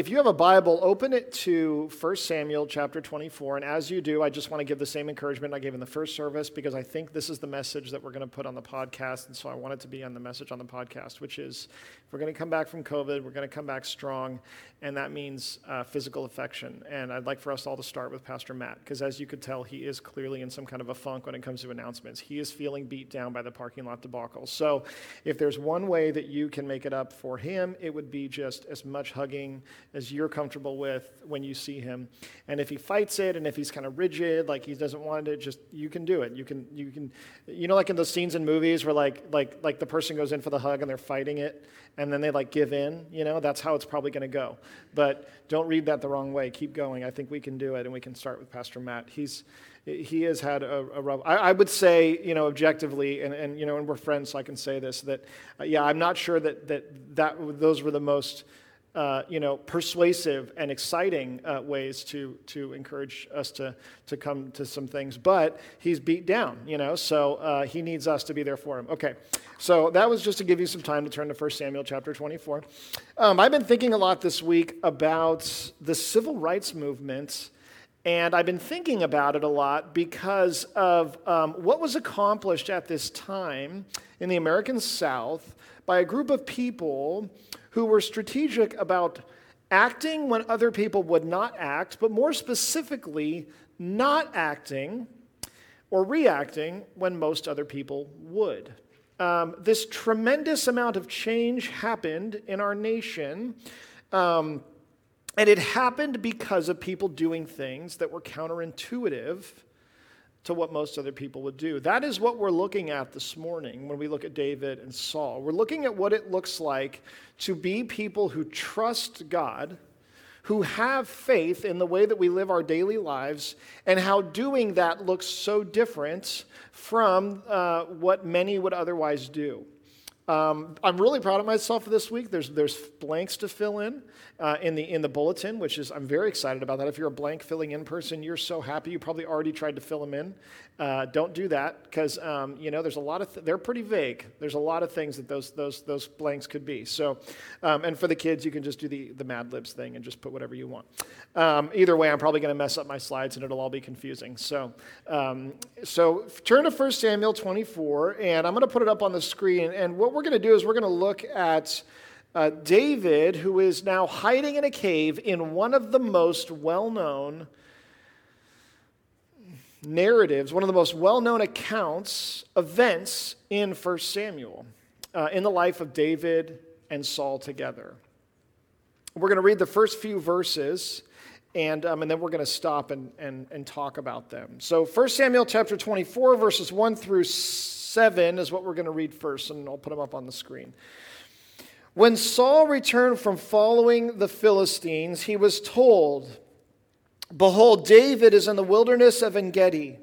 if you have a Bible, open it to 1 Samuel chapter 24. And as you do, I just want to give the same encouragement I gave in the first service because I think this is the message that we're going to put on the podcast. And so I want it to be on the message on the podcast, which is we're going to come back from COVID, we're going to come back strong. And that means uh, physical affection. And I'd like for us all to start with Pastor Matt because as you could tell, he is clearly in some kind of a funk when it comes to announcements. He is feeling beat down by the parking lot debacle. So if there's one way that you can make it up for him, it would be just as much hugging as you're comfortable with when you see him. And if he fights it and if he's kind of rigid, like he doesn't want it, just you can do it. You can you can you know like in those scenes in movies where like like like the person goes in for the hug and they're fighting it and then they like give in, you know, that's how it's probably going to go. But don't read that the wrong way. Keep going. I think we can do it and we can start with Pastor Matt. He's he has had a, a rough I, I, would say you know objectively and, and you know and we're friends so i can say this that uh, yeah i'm not sure that, that that those were the most uh, you know, persuasive and exciting uh, ways to, to encourage us to, to come to some things. But he's beat down, you know, so uh, he needs us to be there for him. Okay, so that was just to give you some time to turn to 1 Samuel chapter 24. Um, I've been thinking a lot this week about the civil rights movement. And I've been thinking about it a lot because of um, what was accomplished at this time in the American South by a group of people who were strategic about acting when other people would not act, but more specifically, not acting or reacting when most other people would. Um, this tremendous amount of change happened in our nation. Um, and it happened because of people doing things that were counterintuitive to what most other people would do. That is what we're looking at this morning when we look at David and Saul. We're looking at what it looks like to be people who trust God, who have faith in the way that we live our daily lives, and how doing that looks so different from uh, what many would otherwise do. Um, I'm really proud of myself this week. There's, there's blanks to fill in uh, in, the, in the bulletin, which is, I'm very excited about that. If you're a blank filling in person, you're so happy. You probably already tried to fill them in. Uh, don't do that because, um, you know, there's a lot of, th- they're pretty vague. There's a lot of things that those, those, those blanks could be. So, um, and for the kids, you can just do the, the Mad Libs thing and just put whatever you want. Um, either way, I'm probably going to mess up my slides and it'll all be confusing. So, um, so turn to 1 Samuel 24 and I'm going to put it up on the screen. And what we're going to do is we're going to look at uh, David, who is now hiding in a cave in one of the most well known narratives, one of the most well known accounts, events in 1 Samuel, uh, in the life of David and Saul together. We're going to read the first few verses. And, um, and then we're going to stop and, and, and talk about them. So 1 Samuel chapter 24, verses 1 through 7 is what we're going to read first, and I'll put them up on the screen. When Saul returned from following the Philistines, he was told, Behold, David is in the wilderness of En Gedi.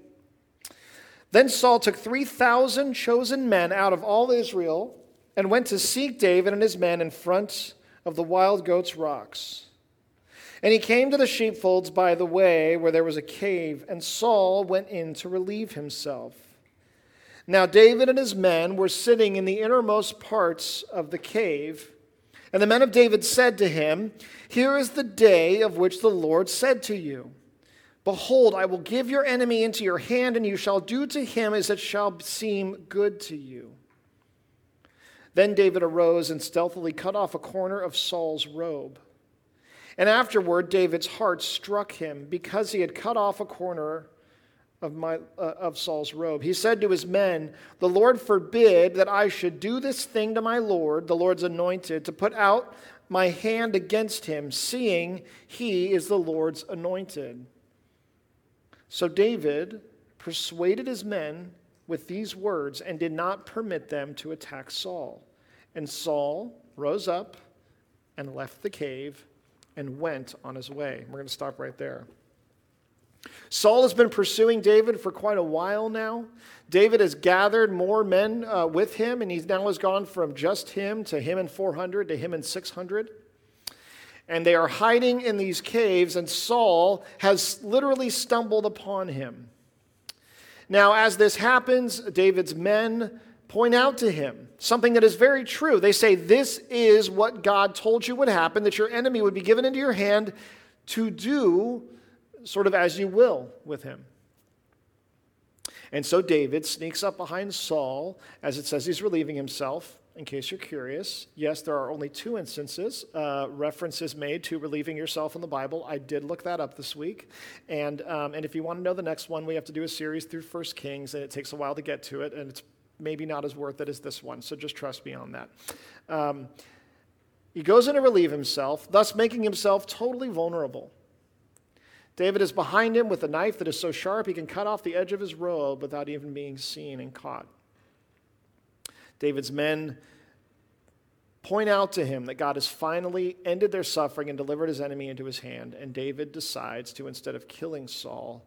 Then Saul took 3,000 chosen men out of all Israel and went to seek David and his men in front of the wild goats' rocks. And he came to the sheepfolds by the way where there was a cave, and Saul went in to relieve himself. Now David and his men were sitting in the innermost parts of the cave. And the men of David said to him, Here is the day of which the Lord said to you, Behold, I will give your enemy into your hand, and you shall do to him as it shall seem good to you. Then David arose and stealthily cut off a corner of Saul's robe. And afterward, David's heart struck him because he had cut off a corner of, my, uh, of Saul's robe. He said to his men, The Lord forbid that I should do this thing to my Lord, the Lord's anointed, to put out my hand against him, seeing he is the Lord's anointed. So David persuaded his men with these words and did not permit them to attack Saul. And Saul rose up and left the cave and went on his way. We're going to stop right there. Saul has been pursuing David for quite a while now. David has gathered more men uh, with him, and he now has gone from just him to him and 400 to him and 600. And they are hiding in these caves, and Saul has literally stumbled upon him. Now, as this happens, David's men point out to him something that is very true. They say, This is what God told you would happen, that your enemy would be given into your hand to do sort of as you will with him. And so David sneaks up behind Saul as it says he's relieving himself. In case you're curious, yes, there are only two instances, uh, references made to relieving yourself in the Bible. I did look that up this week. And, um, and if you want to know the next one, we have to do a series through First Kings, and it takes a while to get to it, and it's maybe not as worth it as this one. So just trust me on that. Um, he goes in to relieve himself, thus making himself totally vulnerable. David is behind him with a knife that is so sharp he can cut off the edge of his robe without even being seen and caught. David's men point out to him that God has finally ended their suffering and delivered his enemy into his hand. And David decides to, instead of killing Saul,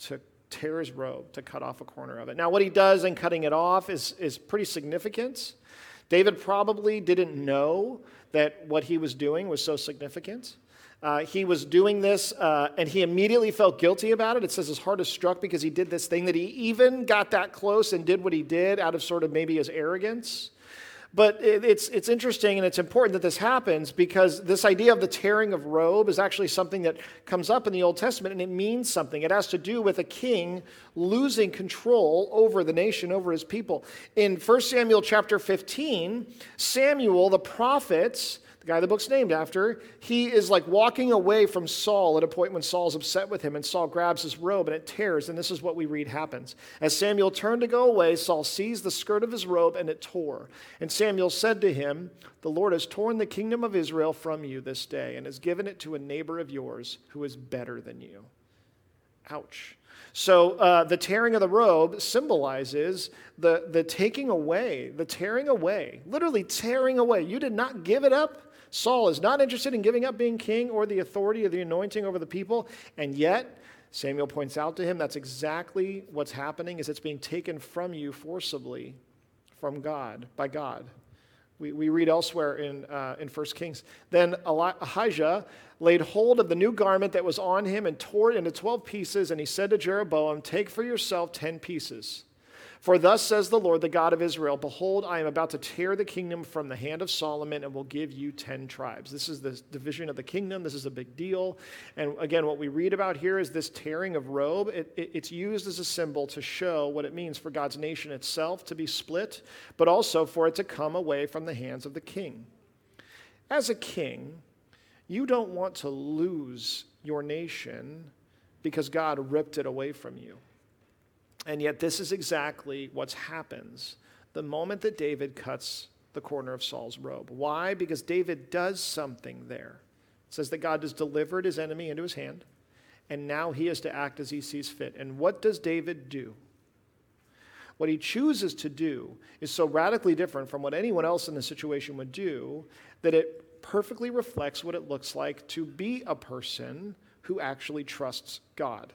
to tear his robe, to cut off a corner of it. Now, what he does in cutting it off is, is pretty significant. David probably didn't know that what he was doing was so significant. Uh, he was doing this uh, and he immediately felt guilty about it. It says his heart is struck because he did this thing that he even got that close and did what he did out of sort of maybe his arrogance. But it, it's, it's interesting and it's important that this happens because this idea of the tearing of robe is actually something that comes up in the Old Testament and it means something. It has to do with a king losing control over the nation, over his people. In 1 Samuel chapter 15, Samuel, the prophet, the guy the book's named after, he is like walking away from Saul at a point when Saul's upset with him, and Saul grabs his robe and it tears. And this is what we read happens. As Samuel turned to go away, Saul seized the skirt of his robe and it tore. And Samuel said to him, The Lord has torn the kingdom of Israel from you this day and has given it to a neighbor of yours who is better than you. Ouch. So uh, the tearing of the robe symbolizes the, the taking away, the tearing away, literally tearing away. You did not give it up. Saul is not interested in giving up being king or the authority of the anointing over the people, and yet Samuel points out to him that's exactly what's happening is it's being taken from you forcibly from God, by God. We, we read elsewhere in, uh, in 1 Kings. Then Ahijah laid hold of the new garment that was on him and tore it into 12 pieces, and he said to Jeroboam, Take for yourself 10 pieces for thus says the Lord, the God of Israel Behold, I am about to tear the kingdom from the hand of Solomon and will give you 10 tribes. This is the division of the kingdom. This is a big deal. And again, what we read about here is this tearing of robe. It, it, it's used as a symbol to show what it means for God's nation itself to be split, but also for it to come away from the hands of the king. As a king, you don't want to lose your nation because God ripped it away from you. And yet, this is exactly what happens the moment that David cuts the corner of Saul's robe. Why? Because David does something there. It says that God has delivered his enemy into his hand, and now he is to act as he sees fit. And what does David do? What he chooses to do is so radically different from what anyone else in the situation would do that it perfectly reflects what it looks like to be a person who actually trusts God.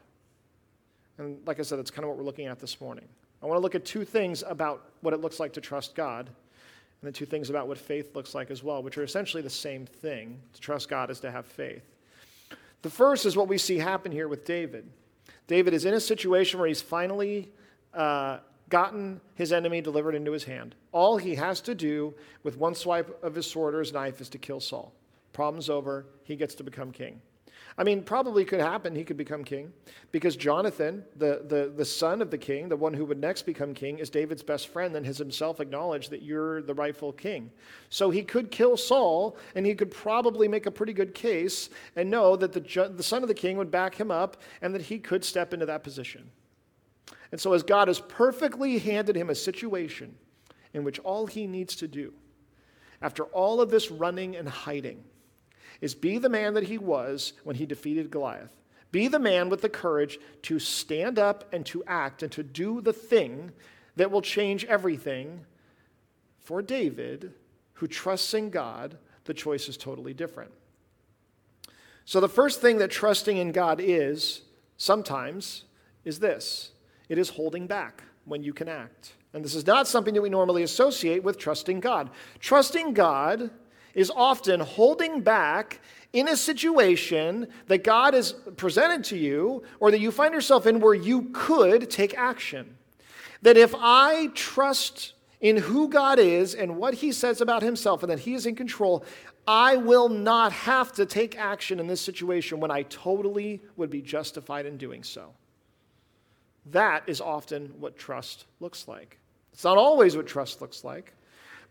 And like I said, that's kind of what we're looking at this morning. I want to look at two things about what it looks like to trust God, and then two things about what faith looks like as well, which are essentially the same thing. To trust God is to have faith. The first is what we see happen here with David. David is in a situation where he's finally uh, gotten his enemy delivered into his hand. All he has to do with one swipe of his sword or his knife is to kill Saul. Problem's over. He gets to become king. I mean, probably could happen. He could become king because Jonathan, the, the, the son of the king, the one who would next become king, is David's best friend and has himself acknowledged that you're the rightful king. So he could kill Saul and he could probably make a pretty good case and know that the, the son of the king would back him up and that he could step into that position. And so, as God has perfectly handed him a situation in which all he needs to do, after all of this running and hiding, is be the man that he was when he defeated Goliath. Be the man with the courage to stand up and to act and to do the thing that will change everything. For David, who trusts in God, the choice is totally different. So, the first thing that trusting in God is, sometimes, is this it is holding back when you can act. And this is not something that we normally associate with trusting God. Trusting God is often holding back in a situation that God has presented to you or that you find yourself in where you could take action. That if I trust in who God is and what he says about himself and that he is in control, I will not have to take action in this situation when I totally would be justified in doing so. That is often what trust looks like. It's not always what trust looks like.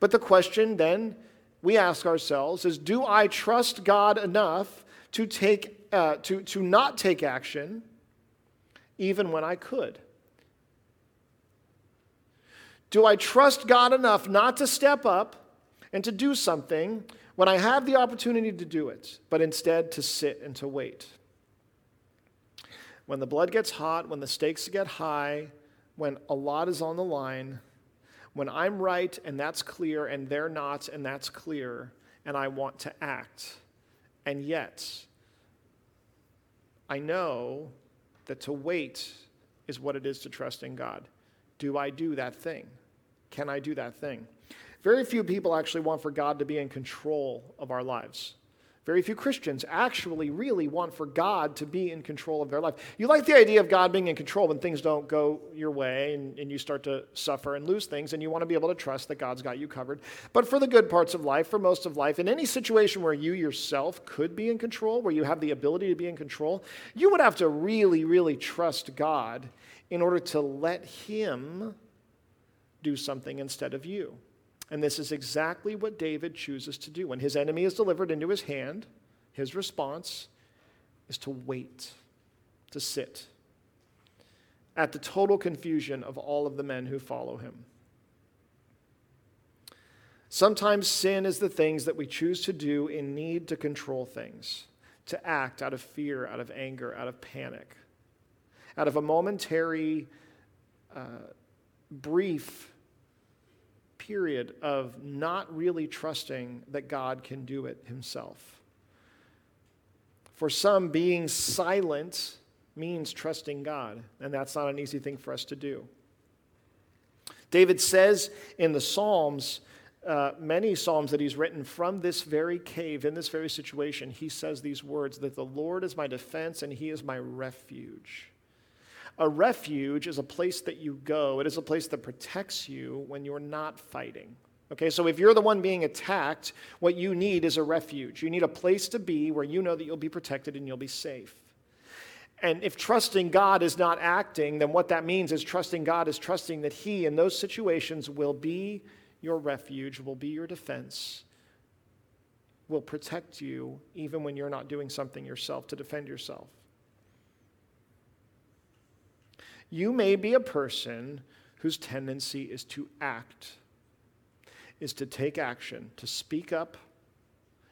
But the question then we ask ourselves is do I trust God enough to, take, uh, to, to not take action even when I could? Do I trust God enough not to step up and to do something when I have the opportunity to do it, but instead to sit and to wait? When the blood gets hot, when the stakes get high, when a lot is on the line, when I'm right and that's clear and they're not and that's clear, and I want to act. And yet, I know that to wait is what it is to trust in God. Do I do that thing? Can I do that thing? Very few people actually want for God to be in control of our lives. Very few Christians actually really want for God to be in control of their life. You like the idea of God being in control when things don't go your way and, and, you start to suffer and lose things, and you want to be able to trust that God's got you covered. But for the good parts of life, for most of life, in any situation where you yourself could be in control, where you have the ability to be in control, you would have to really, really trust God in order to let Him do something instead of you. And this is exactly what David chooses to do. When his enemy is delivered into his hand, his response is to wait, to sit at the total confusion of all of the men who follow him. Sometimes sin is the things that we choose to do in need to control things, to act out of fear, out of anger, out of panic, out of a momentary, uh, brief period of not really trusting that God can do it himself. For some, being silent means trusting God, and that's not an easy thing for us to do. David says in the Psalms, uh, many Psalms that he's written from this very cave, in this very situation, he says these words that the Lord is my defense and he is my refuge. A refuge is a place that you go, it is a place that protects you when you're not fighting. Okay, so if you're the one being attacked, what you need is a refuge. You need a place to be where you know that you'll be protected and you'll be safe. And if trusting God is not acting, then what that means is trusting God is trusting that He, in those situations, will be your refuge, will be your defense, will protect you even when you're not doing something yourself to defend yourself. You may be a person whose tendency is to act, is to take action, to speak up.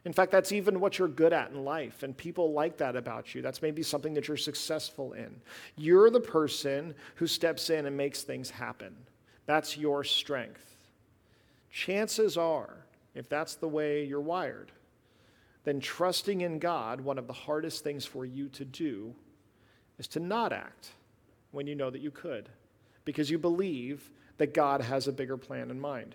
In fact, that's even what you're good at in life, and people like that about you. That's maybe something that you're successful in. You're the person who steps in and makes things happen. That's your strength. Chances are, if that's the way you're wired, then trusting in God, one of the hardest things for you to do is to not act when you know that you could, because you believe that God has a bigger plan in mind.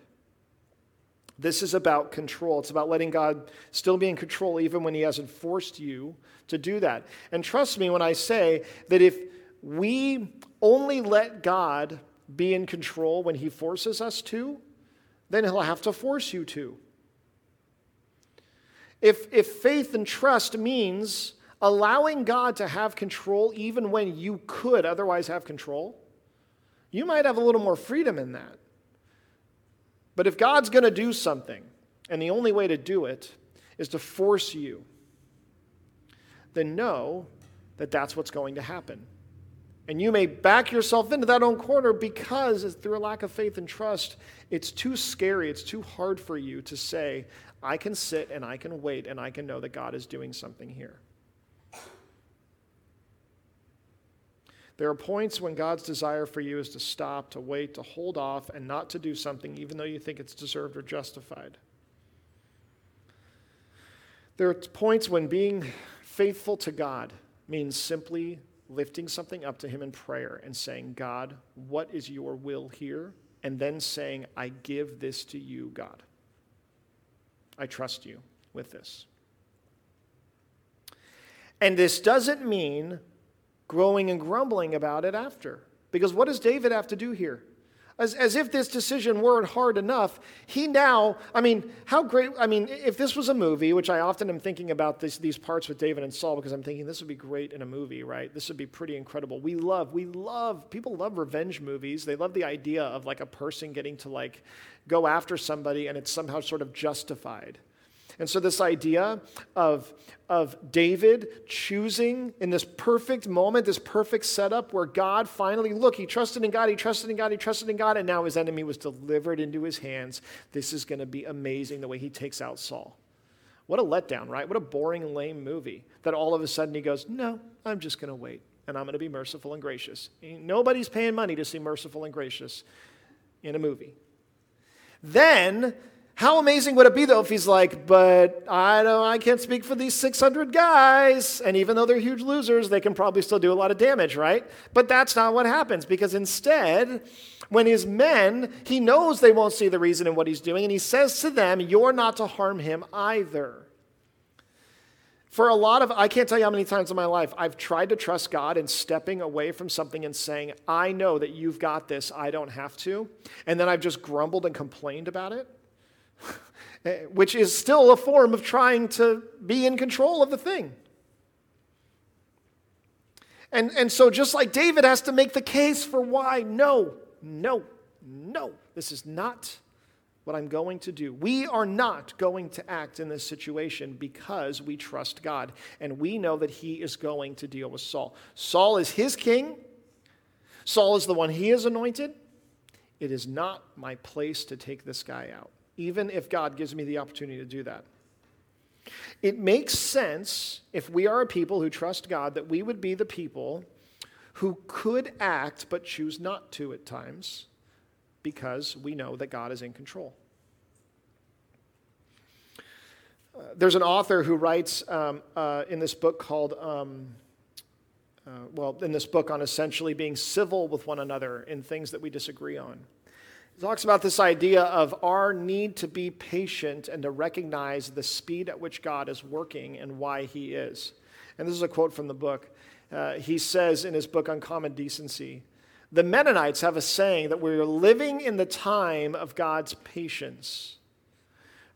This is about control. It's about letting God still be in control even when He hasn't forced you to do that. And trust me when I say that if we only let God be in control when He forces us to, then He'll have to force you to. If, if faith and trust means allowing God to have control even when you could otherwise have control, you might have a little more freedom in that. But if God's going to do something, and the only way to do it is to force you, then know that that's what's going to happen. And you may back yourself into that own corner because, through a lack of faith and trust, it's too scary, it's too hard for you to say, I can sit and I can wait and I can know that God is doing something here. There are points when God's desire for you is to stop, to wait, to hold off, and not to do something even though you think it's deserved or justified. There are points when being faithful to God means simply lifting something up to Him in prayer and saying, God, what is your will here? And then saying, I give this to you, God. I trust you with this. And this doesn't mean growing and grumbling about it after. Because what does David have to do here? As, as if this decision weren't hard enough, he now, I mean, how great, I mean, if this was a movie, which I often am thinking about this, these parts with David and Saul because I'm thinking this would be great in a movie, right? This would be pretty incredible. We love, we love, people love revenge movies. They love the idea of like a person getting to like go after somebody and it's somehow sort of justified. And so, this idea of, of David choosing in this perfect moment, this perfect setup where God finally, look, he trusted in God, he trusted in God, he trusted in God, and now his enemy was delivered into his hands. This is going to be amazing the way he takes out Saul. What a letdown, right? What a boring, lame movie that all of a sudden he goes, No, I'm just going to wait and I'm going to be merciful and gracious. Nobody's paying money to see merciful and gracious in a movie. Then how amazing would it be, though, if he's like, but I know I can't speak for these 600 guys. And even though they're huge losers, they can probably still do a lot of damage, right? But that's not what happens because instead, when his men, he knows they won't see the reason in what he's doing, and he says to them, You're not to harm him either. For a lot of, I can't tell you how many times in my life I've tried to trust God in stepping away from something and saying, I know that you've got this, I don't have to. And then I've just grumbled and complained about it. Eh, which is still a form of trying to be in control of the thing. And, and so, just like David has to make the case for why, no, no, no, this is not what I'm going to do. We are not going to act in this situation because we trust God and we know that He is going to deal with Saul. Saul is His king, Saul is the one He has anointed. It is not my place to take this guy out even if God gives me the opportunity to do that. It makes sense if we are a people who trust God that we would be the people who could act but choose not to at times because we know that God is in control. Uh, there's an author who writes um, uh, in this book called, um, uh, well, in this book on essentially being civil with one another in things that we disagree on. Talks about this idea of our need to be patient and to recognize the speed at which God is working and why he is. And this is a quote from the book. Uh, he says in his book, Uncommon Decency, the Mennonites have a saying that we're living in the time of God's patience.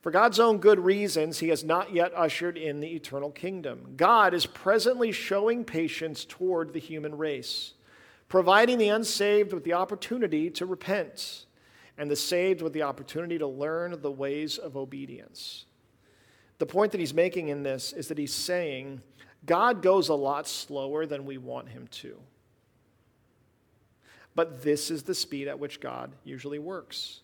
For God's own good reasons, he has not yet ushered in the eternal kingdom. God is presently showing patience toward the human race, providing the unsaved with the opportunity to repent and the saved with the opportunity to learn the ways of obedience. The point that he's making in this is that he's saying God goes a lot slower than we want him to. But this is the speed at which God usually works.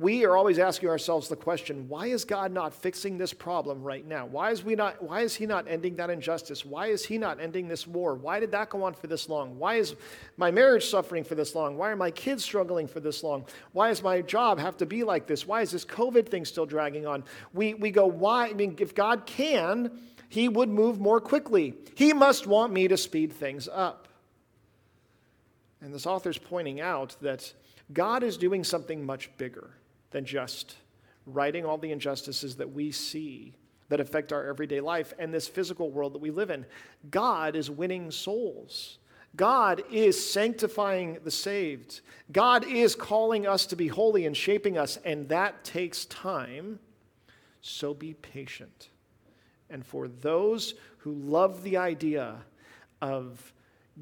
We are always asking ourselves the question why is God not fixing this problem right now? Why is, we not, why is He not ending that injustice? Why is He not ending this war? Why did that go on for this long? Why is my marriage suffering for this long? Why are my kids struggling for this long? Why does my job have to be like this? Why is this COVID thing still dragging on? We, we go, why? I mean, if God can, He would move more quickly. He must want me to speed things up. And this author's pointing out that God is doing something much bigger than just righting all the injustices that we see that affect our everyday life and this physical world that we live in. God is winning souls. God is sanctifying the saved. God is calling us to be holy and shaping us, and that takes time. So be patient. And for those who love the idea of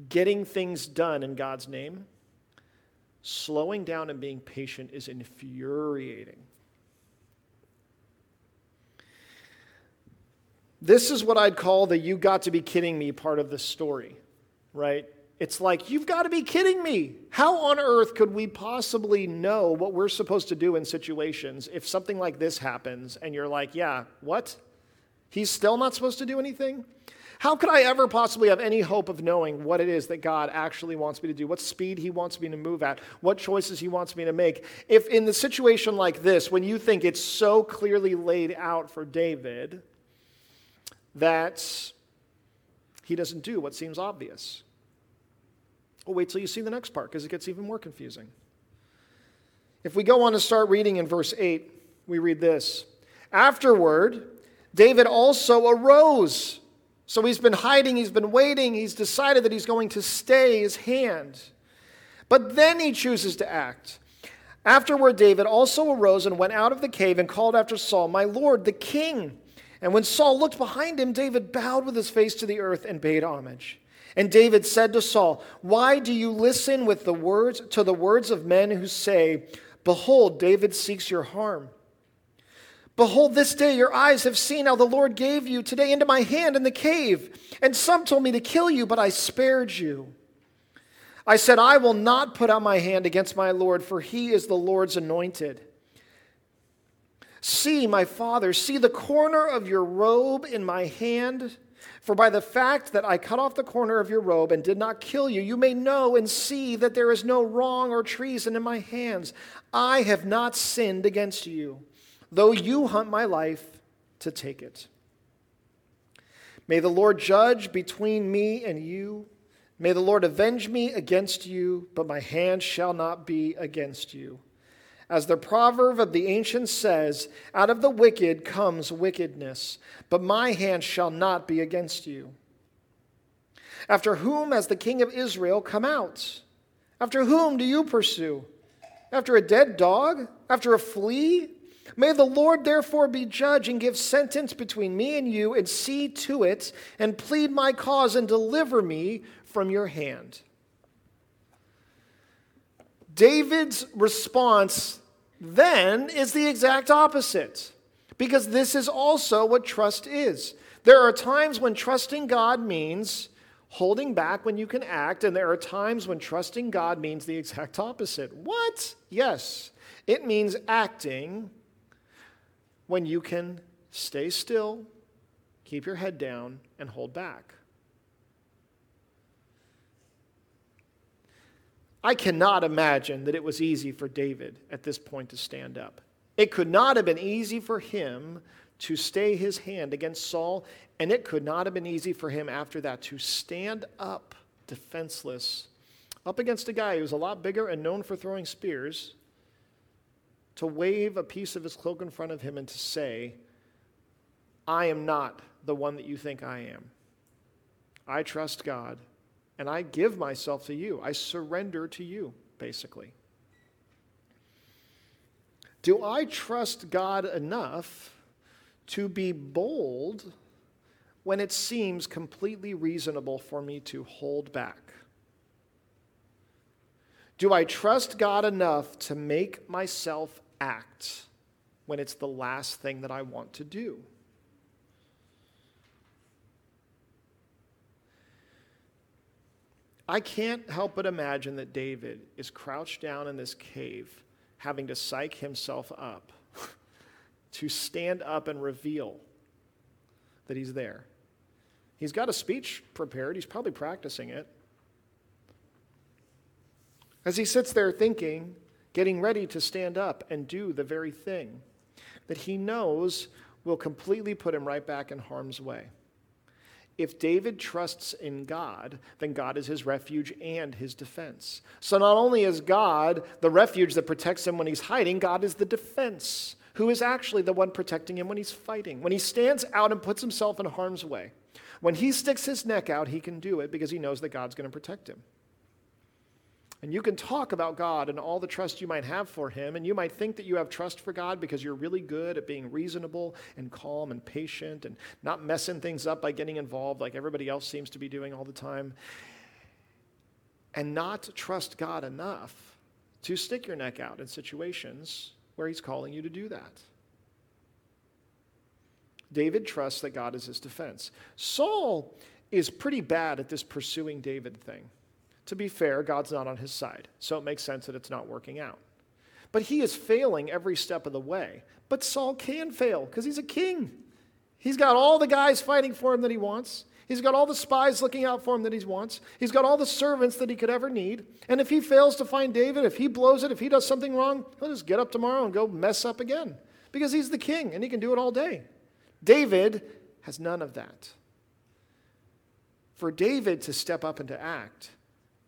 getting things done in God's name, slowing down and being patient is infuriating. This is what I'd call the you got to be kidding me part of the story, right? It's like, you've got to be kidding me. How on earth could we possibly know what we're supposed to do in situations if something like this happens and you're like, yeah, what? He's still not supposed to do anything? How could I ever possibly have any hope of knowing what it is that God actually wants me to do, what speed He wants me to move at, what choices He wants me to make? If in the situation like this, when you think it's so clearly laid out for David that he doesn't do what seems obvious. Well, wait till you see the next part because it gets even more confusing. If we go on to start reading in verse 8, we read this Afterward, David also arose so he's been hiding, he's been waiting, he's decided that he's going to stay his hand. But then he chooses to act. Afterward, David also arose and went out of the cave and called after Saul, My Lord, the king. And when Saul looked behind him, David bowed with his face to the earth and paid homage. And David said to Saul, Why do you listen with the words to the words of men who say, Behold, David seeks your harm? Behold, this day your eyes have seen how the Lord gave you today into my hand in the cave. And some told me to kill you, but I spared you. I said, I will not put out my hand against my Lord, for he is the Lord's anointed. See, my father, see the corner of your robe in my hand. For by the fact that I cut off the corner of your robe and did not kill you, you may know and see that there is no wrong or treason in my hands. I have not sinned against you, though you hunt my life to take it. May the Lord judge between me and you May the Lord avenge me against you, but my hand shall not be against you. As the proverb of the ancients says, out of the wicked comes wickedness, but my hand shall not be against you. After whom has the king of Israel come out? After whom do you pursue? After a dead dog? After a flea? May the Lord therefore be judge and give sentence between me and you, and see to it, and plead my cause, and deliver me from your hand. David's response then is the exact opposite, because this is also what trust is. There are times when trusting God means holding back when you can act, and there are times when trusting God means the exact opposite. What? Yes, it means acting when you can stay still, keep your head down, and hold back. I cannot imagine that it was easy for David at this point to stand up. It could not have been easy for him to stay his hand against Saul, and it could not have been easy for him after that to stand up defenseless up against a guy who's a lot bigger and known for throwing spears, to wave a piece of his cloak in front of him and to say, I am not the one that you think I am. I trust God and I give myself to you. I surrender to you, basically. Do I trust God enough to be bold when it seems completely reasonable for me to hold back? Do I trust God enough to make myself act when it's the last thing that I want to do? I can't help but imagine that David is crouched down in this cave, having to psych himself up to stand up and reveal that he's there. He's got a speech prepared, he's probably practicing it. As he sits there thinking, getting ready to stand up and do the very thing that he knows will completely put him right back in harm's way. If David trusts in God, then God is his refuge and his defense. So not only is God the refuge that protects him when he's hiding, God is the defense, who is actually the one protecting him when he's fighting. When he stands out and puts himself in harm's way, when he sticks his neck out, he can do it because he knows that God's going to protect him. And you can talk about God and all the trust you might have for Him, and you might think that you have trust for God because you're really good at being reasonable and calm and patient and not messing things up by getting involved like everybody else seems to be doing all the time. And not trust God enough to stick your neck out in situations where He's calling you to do that. David trusts that God is his defense. Saul is pretty bad at this pursuing David thing. To be fair, God's not on his side, so it makes sense that it's not working out. But he is failing every step of the way. But Saul can fail because he's a king. He's got all the guys fighting for him that he wants. He's got all the spies looking out for him that he wants. He's got all the servants that he could ever need. And if he fails to find David, if he blows it, if he does something wrong, he'll just get up tomorrow and go mess up again because he's the king and he can do it all day. David has none of that. For David to step up and to act,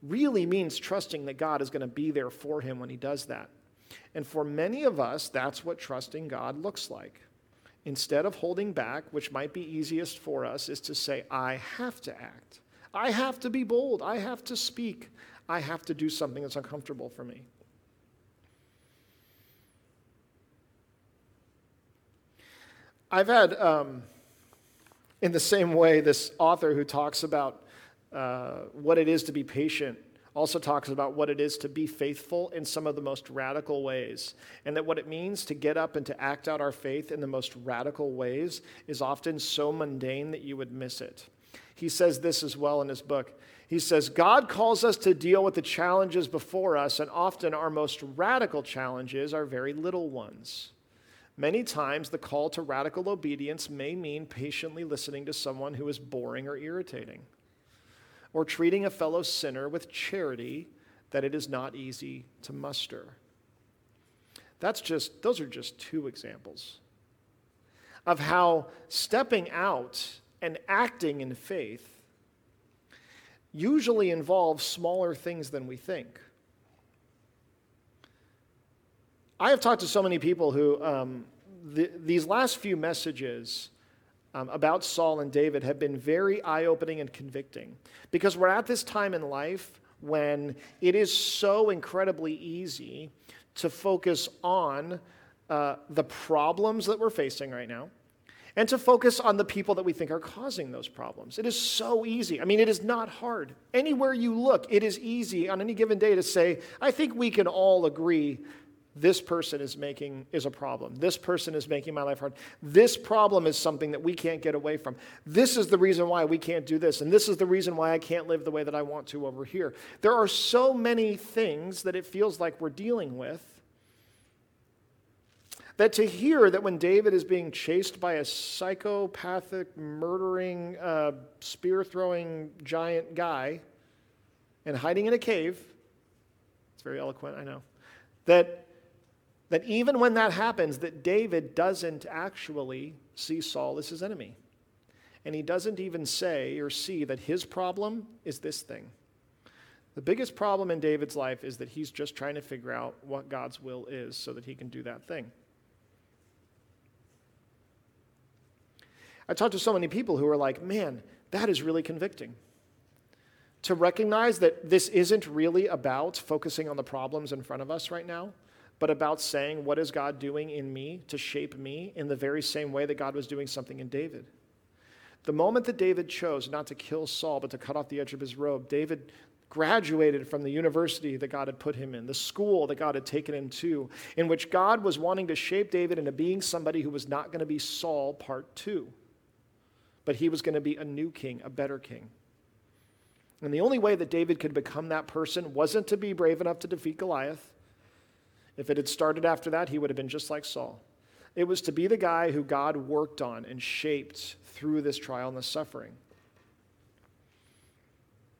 really means trusting that God is going to be there for him when he does that. And for many of us, that's what trusting God looks like. Instead of holding back, which might be easiest for us, is to say, I have to act. I have to be bold. I have to speak. I have to do something that's uncomfortable for me. I've had, um, in the same way, this author who talks about uh, what it is to be patient also talks about what it is to be faithful in some of the most radical ways. And that what it means to get up and to act out our faith in the most radical ways is often so mundane that you would miss it. He says this as well in his book. He says, God calls us to deal with the challenges before us, and often our most radical challenges are very little ones. Many times, the call to radical obedience may mean patiently listening to someone who is boring or irritating or treating a fellow sinner with charity that it is not easy to muster. That's just, those are just two examples of how stepping out and acting in faith usually involves smaller things than we think. I have talked to so many people who, um, the, these last few messages, um, about Saul and David have been very eye opening and convicting because we're at this time in life when it is so incredibly easy to focus on uh, the problems that we're facing right now and to focus on the people that we think are causing those problems. It is so easy. I mean, it is not hard. Anywhere you look, it is easy on any given day to say, I think we can all agree this person is making is a problem. This person is making my life hard. This problem is something that we can't get away from. This is the reason why we can't do this and this is the reason why i can't live the way that i want to over here. There are so many things that it feels like we're dealing with that to hear that when david is being chased by a psychopathic murdering uh, spear throwing giant guy and hiding in a cave it's very eloquent i know that that even when that happens, that David doesn't actually see Saul as his enemy. And he doesn't even say or see that his problem is this thing. The biggest problem in David's life is that he's just trying to figure out what God's will is so that he can do that thing. I talked to so many people who are like, man, that is really convicting. To recognize that this isn't really about focusing on the problems in front of us right now, but about saying, What is God doing in me to shape me in the very same way that God was doing something in David? The moment that David chose not to kill Saul, but to cut off the edge of his robe, David graduated from the university that God had put him in, the school that God had taken him to, in which God was wanting to shape David into being somebody who was not going to be Saul part two, but he was going to be a new king, a better king. And the only way that David could become that person wasn't to be brave enough to defeat Goliath. If it had started after that, he would have been just like Saul. It was to be the guy who God worked on and shaped through this trial and this suffering.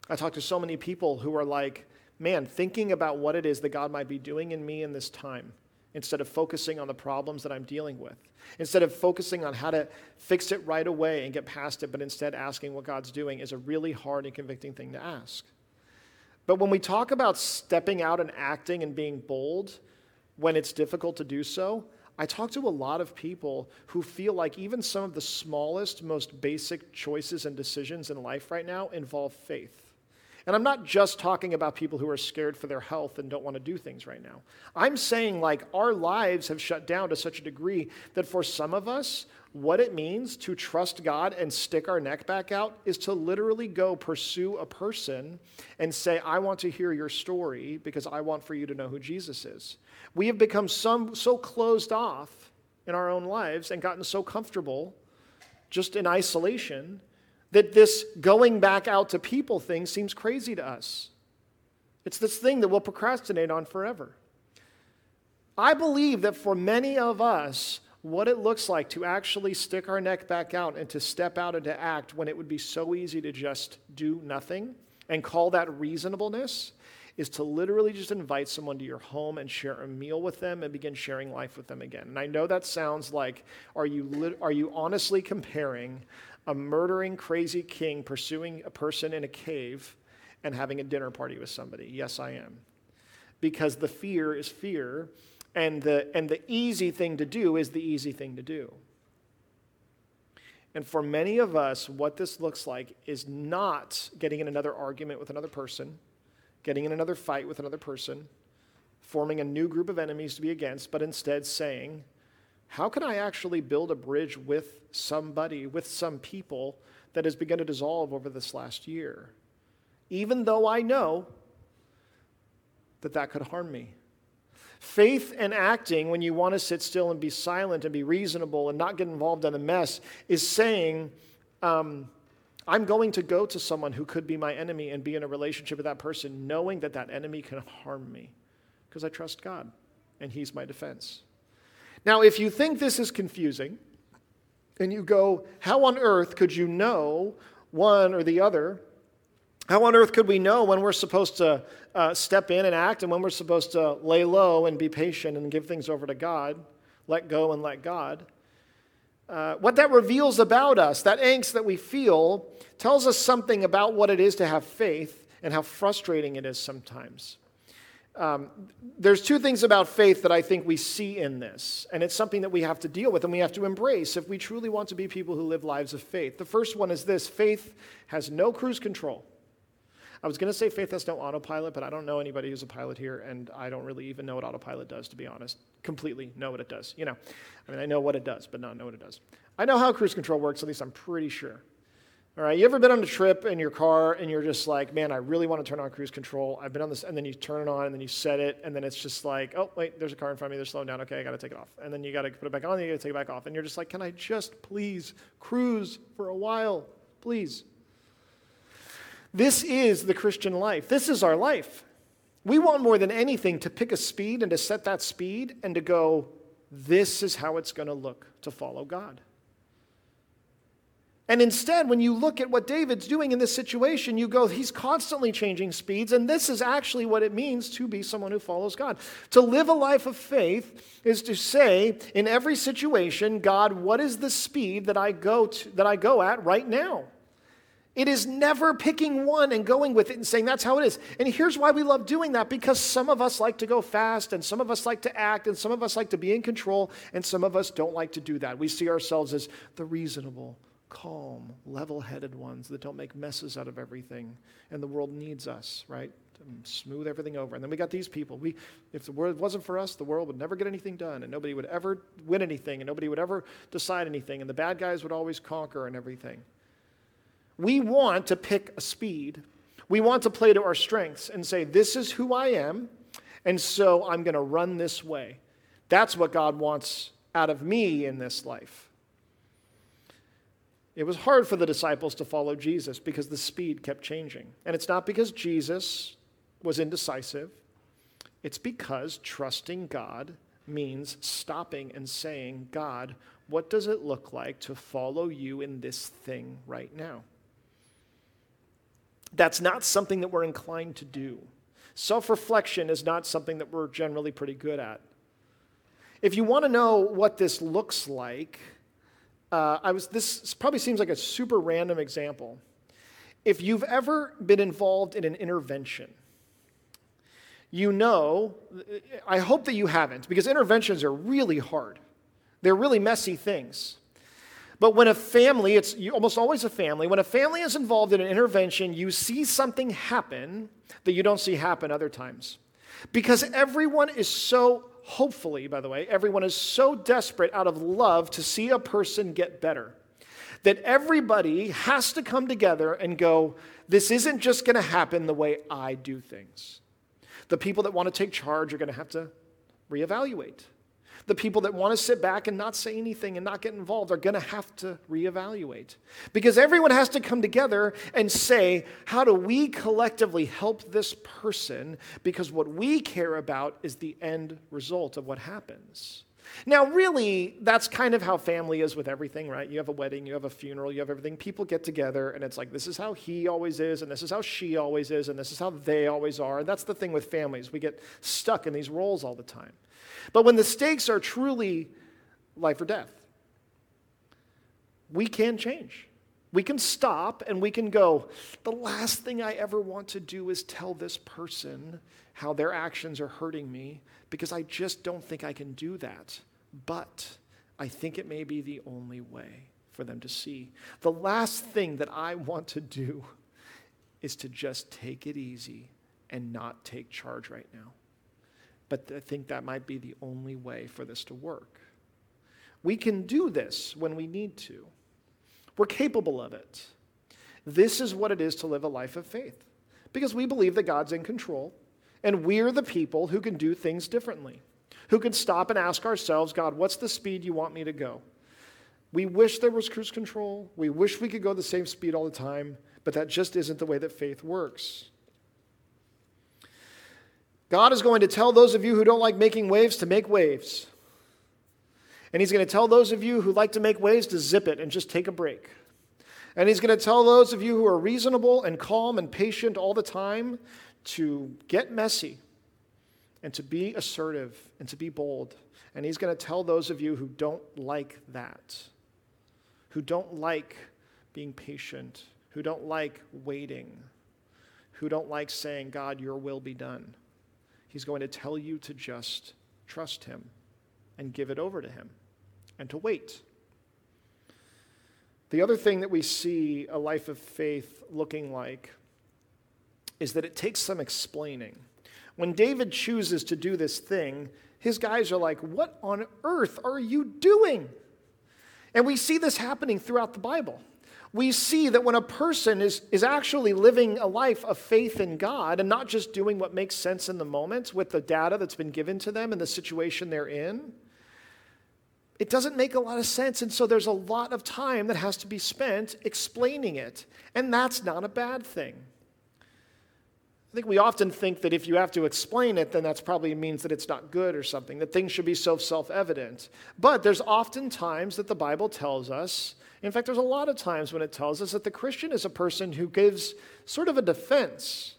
I talk to so many people who are like, man, thinking about what it is that God might be doing in me in this time, instead of focusing on the problems that I'm dealing with, instead of focusing on how to fix it right away and get past it, but instead asking what God's doing is a really hard and convicting thing to ask. But when we talk about stepping out and acting and being bold, when it's difficult to do so, I talk to a lot of people who feel like even some of the smallest, most basic choices and decisions in life right now involve faith. And I'm not just talking about people who are scared for their health and don't want to do things right now. I'm saying, like, our lives have shut down to such a degree that for some of us, what it means to trust God and stick our neck back out is to literally go pursue a person and say, I want to hear your story because I want for you to know who Jesus is. We have become some, so closed off in our own lives and gotten so comfortable just in isolation that this going back out to people thing seems crazy to us. It's this thing that we'll procrastinate on forever. I believe that for many of us, what it looks like to actually stick our neck back out and to step out and to act when it would be so easy to just do nothing and call that reasonableness is to literally just invite someone to your home and share a meal with them and begin sharing life with them again. And I know that sounds like, are you, are you honestly comparing a murdering, crazy king pursuing a person in a cave and having a dinner party with somebody? Yes, I am. Because the fear is fear, and the, and the easy thing to do is the easy thing to do. And for many of us, what this looks like is not getting in another argument with another person getting in another fight with another person, forming a new group of enemies to be against, but instead saying, how can I actually build a bridge with somebody, with some people that has begun to dissolve over this last year? Even though I know that that could harm me. Faith and acting, when you want to sit still and be silent and be reasonable and not get involved in the mess, is saying, um, I'm going to go to someone who could be my enemy and be in a relationship with that person, knowing that that enemy can harm me because I trust God and He's my defense. Now, if you think this is confusing, and you go, How on earth could you know one or the other? How on earth could we know when we're supposed to uh, step in and act and when we're supposed to lay low and be patient and give things over to God, let go and let God? Uh, what that reveals about us, that angst that we feel, tells us something about what it is to have faith and how frustrating it is sometimes. Um, there's two things about faith that I think we see in this, and it's something that we have to deal with and we have to embrace if we truly want to be people who live lives of faith. The first one is this faith has no cruise control. I was going to say faith has no autopilot, but I don't know anybody who's a pilot here, and I don't really even know what autopilot does, to be honest. Completely know what it does. You know, I mean, I know what it does, but not know what it does. I know how cruise control works, at least I'm pretty sure. All right, you ever been on a trip in your car and you're just like, man, I really want to turn on cruise control. I've been on this, and then you turn it on and then you set it, and then it's just like, oh, wait, there's a car in front of me, they're slowing down. Okay, I got to take it off. And then you got to put it back on, and you got to take it back off. And you're just like, can I just please cruise for a while? Please. This is the Christian life. This is our life. We want more than anything to pick a speed and to set that speed and to go, this is how it's going to look to follow God. And instead, when you look at what David's doing in this situation, you go, he's constantly changing speeds, and this is actually what it means to be someone who follows God. To live a life of faith is to say, in every situation, God, what is the speed that I go to, that I go at right now? It is never picking one and going with it and saying that's how it is. And here's why we love doing that because some of us like to go fast, and some of us like to act, and some of us like to be in control, and some of us don't like to do that. We see ourselves as the reasonable, calm, level headed ones that don't make messes out of everything. And the world needs us, right? To smooth everything over. And then we got these people. We, if the world wasn't for us, the world would never get anything done, and nobody would ever win anything, and nobody would ever decide anything, and the bad guys would always conquer and everything. We want to pick a speed. We want to play to our strengths and say, This is who I am, and so I'm going to run this way. That's what God wants out of me in this life. It was hard for the disciples to follow Jesus because the speed kept changing. And it's not because Jesus was indecisive, it's because trusting God means stopping and saying, God, what does it look like to follow you in this thing right now? That's not something that we're inclined to do. Self reflection is not something that we're generally pretty good at. If you want to know what this looks like, uh, I was, this probably seems like a super random example. If you've ever been involved in an intervention, you know, I hope that you haven't, because interventions are really hard. They're really messy things. But when a family, it's almost always a family, when a family is involved in an intervention, you see something happen that you don't see happen other times. Because everyone is so, hopefully, by the way, everyone is so desperate out of love to see a person get better that everybody has to come together and go, this isn't just going to happen the way I do things. The people that want to take charge are going to have to reevaluate the people that want to sit back and not say anything and not get involved are going to have to reevaluate. Because everyone has to come together and say, how do we collectively help this person? Because what we care about is the end result of what happens. Now, really, that's kind of how family is with everything, right? You have a wedding, you have a funeral, you have everything. People get together, and it's like, this is how he always is, and this is how she always is, and this is how they always are. And that's the thing with families. We get stuck in these roles all the time. But when the stakes are truly life or death, we can change. We can stop and we can go, the last thing I ever want to do is tell this person how their actions are hurting me because I just don't think I can do that. But I think it may be the only way for them to see. The last thing that I want to do is to just take it easy and not take charge right now. But I think that might be the only way for this to work. We can do this when we need to. We're capable of it. This is what it is to live a life of faith because we believe that God's in control and we're the people who can do things differently, who can stop and ask ourselves, God, what's the speed you want me to go? We wish there was cruise control. We wish we could go the same speed all the time, but that just isn't the way that faith works. God is going to tell those of you who don't like making waves to make waves. And He's going to tell those of you who like to make waves to zip it and just take a break. And He's going to tell those of you who are reasonable and calm and patient all the time to get messy and to be assertive and to be bold. And He's going to tell those of you who don't like that who don't like being patient, who don't like waiting, who don't like saying, God, your will be done. He's going to tell you to just trust him and give it over to him and to wait. The other thing that we see a life of faith looking like is that it takes some explaining. When David chooses to do this thing, his guys are like, What on earth are you doing? And we see this happening throughout the Bible. We see that when a person is, is actually living a life of faith in God and not just doing what makes sense in the moment with the data that's been given to them and the situation they're in, it doesn't make a lot of sense. And so there's a lot of time that has to be spent explaining it. And that's not a bad thing. I think we often think that if you have to explain it, then that probably means that it's not good or something, that things should be so self evident. But there's often times that the Bible tells us, in fact, there's a lot of times when it tells us that the Christian is a person who gives sort of a defense.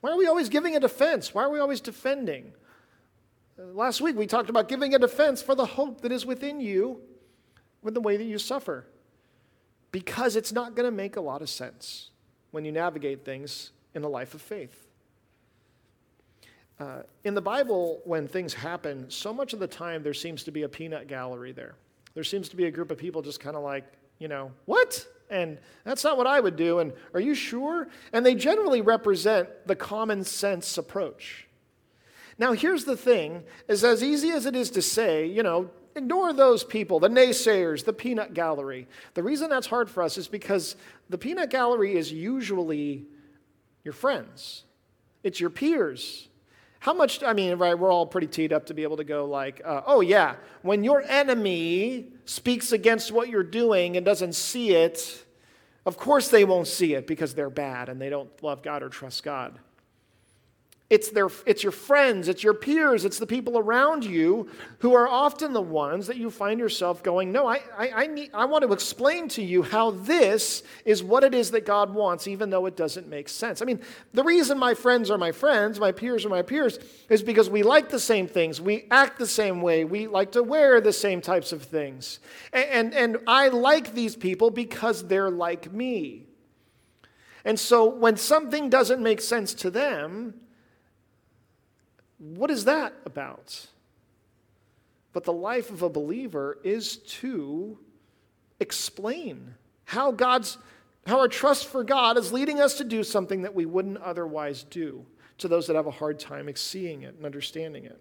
Why are we always giving a defense? Why are we always defending? Last week we talked about giving a defense for the hope that is within you with the way that you suffer. Because it's not going to make a lot of sense when you navigate things in a life of faith. Uh, in the Bible, when things happen, so much of the time there seems to be a peanut gallery there. There seems to be a group of people just kind of like, you know, what? And that's not what I would do. And are you sure? And they generally represent the common sense approach. Now, here's the thing is as easy as it is to say, you know, ignore those people, the naysayers, the peanut gallery. The reason that's hard for us is because the peanut gallery is usually your friends, it's your peers, how much, I mean, right, we're all pretty teed up to be able to go, like, uh, oh, yeah, when your enemy speaks against what you're doing and doesn't see it, of course they won't see it because they're bad and they don't love God or trust God. It's, their, it's your friends, it's your peers, it's the people around you who are often the ones that you find yourself going, No, I, I, I, need, I want to explain to you how this is what it is that God wants, even though it doesn't make sense. I mean, the reason my friends are my friends, my peers are my peers, is because we like the same things, we act the same way, we like to wear the same types of things. And, and, and I like these people because they're like me. And so when something doesn't make sense to them, what is that about? But the life of a believer is to explain how God's how our trust for God is leading us to do something that we wouldn't otherwise do to those that have a hard time seeing it and understanding it.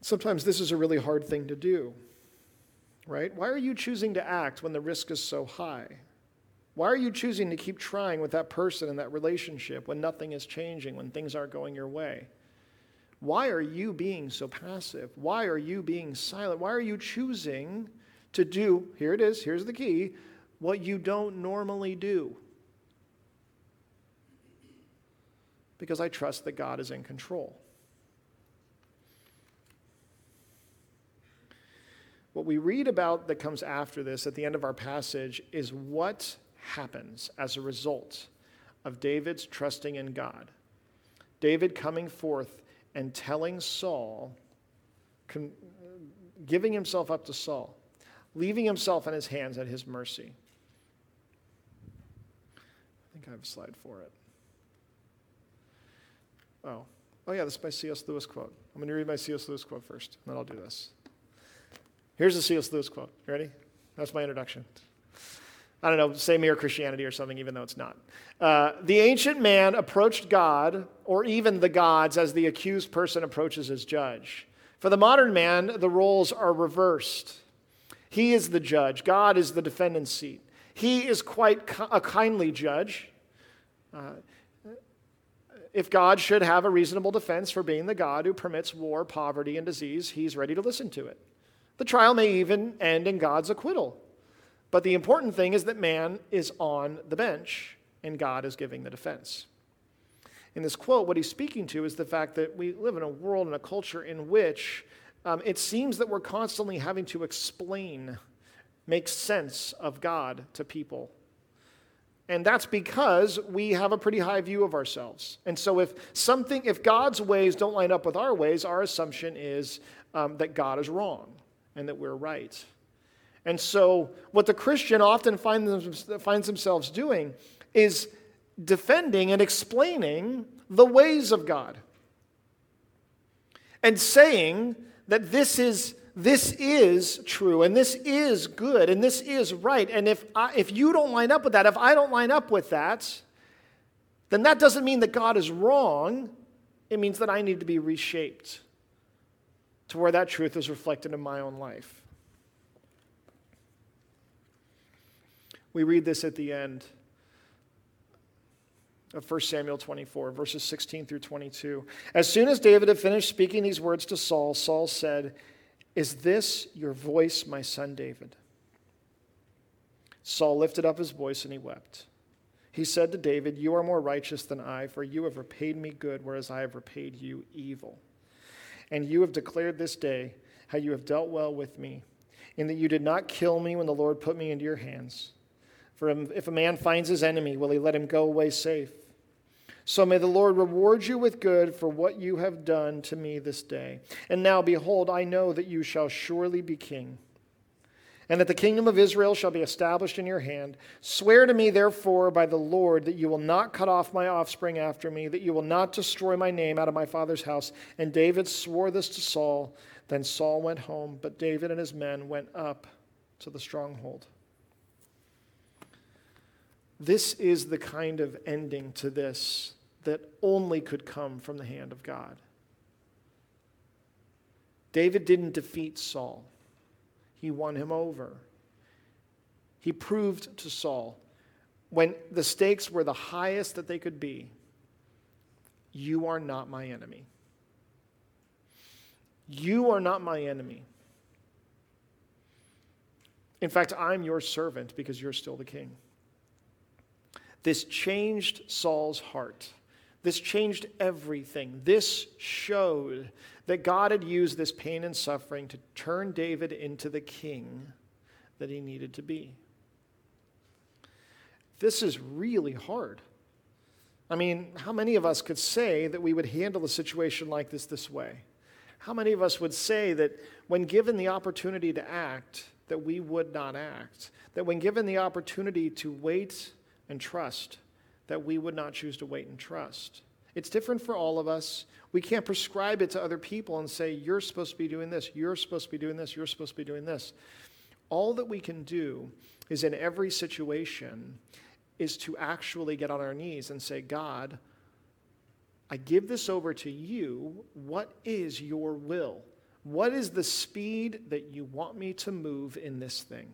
Sometimes this is a really hard thing to do right? Why are you choosing to act when the risk is so high? Why are you choosing to keep trying with that person and that relationship when nothing is changing, when things aren't going your way? Why are you being so passive? Why are you being silent? Why are you choosing to do, here it is, here's the key, what you don't normally do? Because I trust that God is in control. What we read about that comes after this at the end of our passage is what happens as a result of David's trusting in God. David coming forth and telling Saul, giving himself up to Saul, leaving himself in his hands at his mercy. I think I have a slide for it. Oh, oh yeah, this is my C.S. Lewis quote. I'm going to read my C.S. Lewis quote first, and then I'll do this. Here's the C.S. Lewis quote. You ready? That's my introduction. I don't know, say mere Christianity or something, even though it's not. Uh, the ancient man approached God, or even the gods, as the accused person approaches his judge. For the modern man, the roles are reversed. He is the judge, God is the defendant's seat. He is quite a kindly judge. Uh, if God should have a reasonable defense for being the God who permits war, poverty, and disease, he's ready to listen to it. The trial may even end in God's acquittal. But the important thing is that man is on the bench and God is giving the defense. In this quote, what he's speaking to is the fact that we live in a world and a culture in which um, it seems that we're constantly having to explain, make sense of God to people. And that's because we have a pretty high view of ourselves. And so if something, if God's ways don't line up with our ways, our assumption is um, that God is wrong and that we're right. And so what the Christian often finds, finds themselves doing is defending and explaining the ways of God. And saying that this is this is true and this is good and this is right and if I, if you don't line up with that if i don't line up with that then that doesn't mean that god is wrong. It means that i need to be reshaped to where that truth is reflected in my own life we read this at the end of 1 Samuel 24, verses 16 through 22. As soon as David had finished speaking these words to Saul, Saul said, Is this your voice, my son David? Saul lifted up his voice and he wept. He said to David, You are more righteous than I, for you have repaid me good, whereas I have repaid you evil. And you have declared this day how you have dealt well with me, in that you did not kill me when the Lord put me into your hands. For if a man finds his enemy, will he let him go away safe? So may the Lord reward you with good for what you have done to me this day. And now, behold, I know that you shall surely be king, and that the kingdom of Israel shall be established in your hand. Swear to me, therefore, by the Lord, that you will not cut off my offspring after me, that you will not destroy my name out of my father's house. And David swore this to Saul. Then Saul went home, but David and his men went up to the stronghold. This is the kind of ending to this that only could come from the hand of God. David didn't defeat Saul, he won him over. He proved to Saul when the stakes were the highest that they could be you are not my enemy. You are not my enemy. In fact, I'm your servant because you're still the king. This changed Saul's heart. This changed everything. This showed that God had used this pain and suffering to turn David into the king that he needed to be. This is really hard. I mean, how many of us could say that we would handle a situation like this this way? How many of us would say that when given the opportunity to act, that we would not act? That when given the opportunity to wait and trust that we would not choose to wait and trust. It's different for all of us. We can't prescribe it to other people and say, you're supposed to be doing this, you're supposed to be doing this, you're supposed to be doing this. All that we can do is in every situation is to actually get on our knees and say, God, I give this over to you. What is your will? What is the speed that you want me to move in this thing?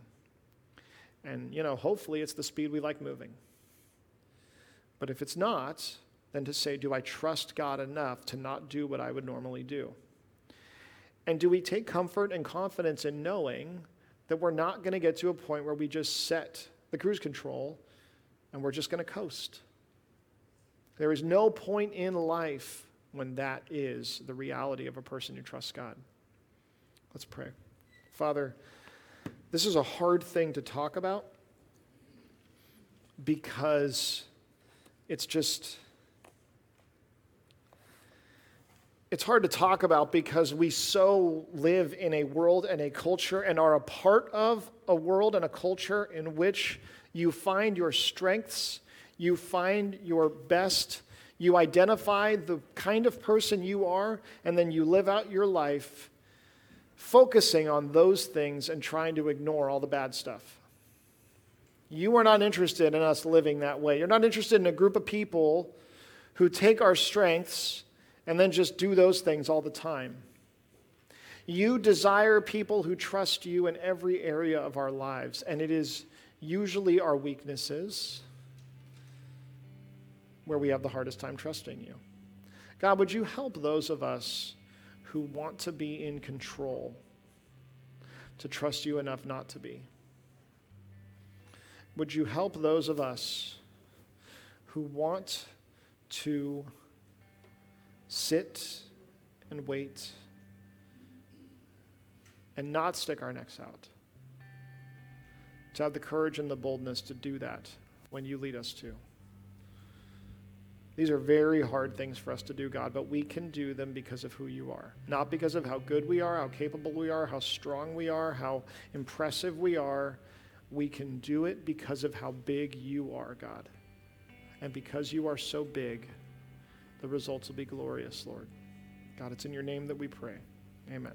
And, you know, hopefully it's the speed we like moving. But if it's not, then to say, do I trust God enough to not do what I would normally do? And do we take comfort and confidence in knowing that we're not going to get to a point where we just set the cruise control and we're just going to coast? There is no point in life when that is the reality of a person who trusts God. Let's pray. Father, this is a hard thing to talk about because it's just it's hard to talk about because we so live in a world and a culture and are a part of a world and a culture in which you find your strengths, you find your best, you identify the kind of person you are, and then you live out your life focusing on those things and trying to ignore all the bad stuff. You are not interested in us living that way. You're not interested in a group of people who take our strengths and then just do those things all the time. You desire people who trust you in every area of our lives, and it is usually our weaknesses where we have the hardest time trusting you. God, would you help those of us who want to be in control to trust you enough not to be? Would you help those of us who want to sit and wait and not stick our necks out? To have the courage and the boldness to do that when you lead us to. These are very hard things for us to do, God, but we can do them because of who you are. Not because of how good we are, how capable we are, how strong we are, how impressive we are. We can do it because of how big you are, God. And because you are so big, the results will be glorious, Lord. God, it's in your name that we pray. Amen.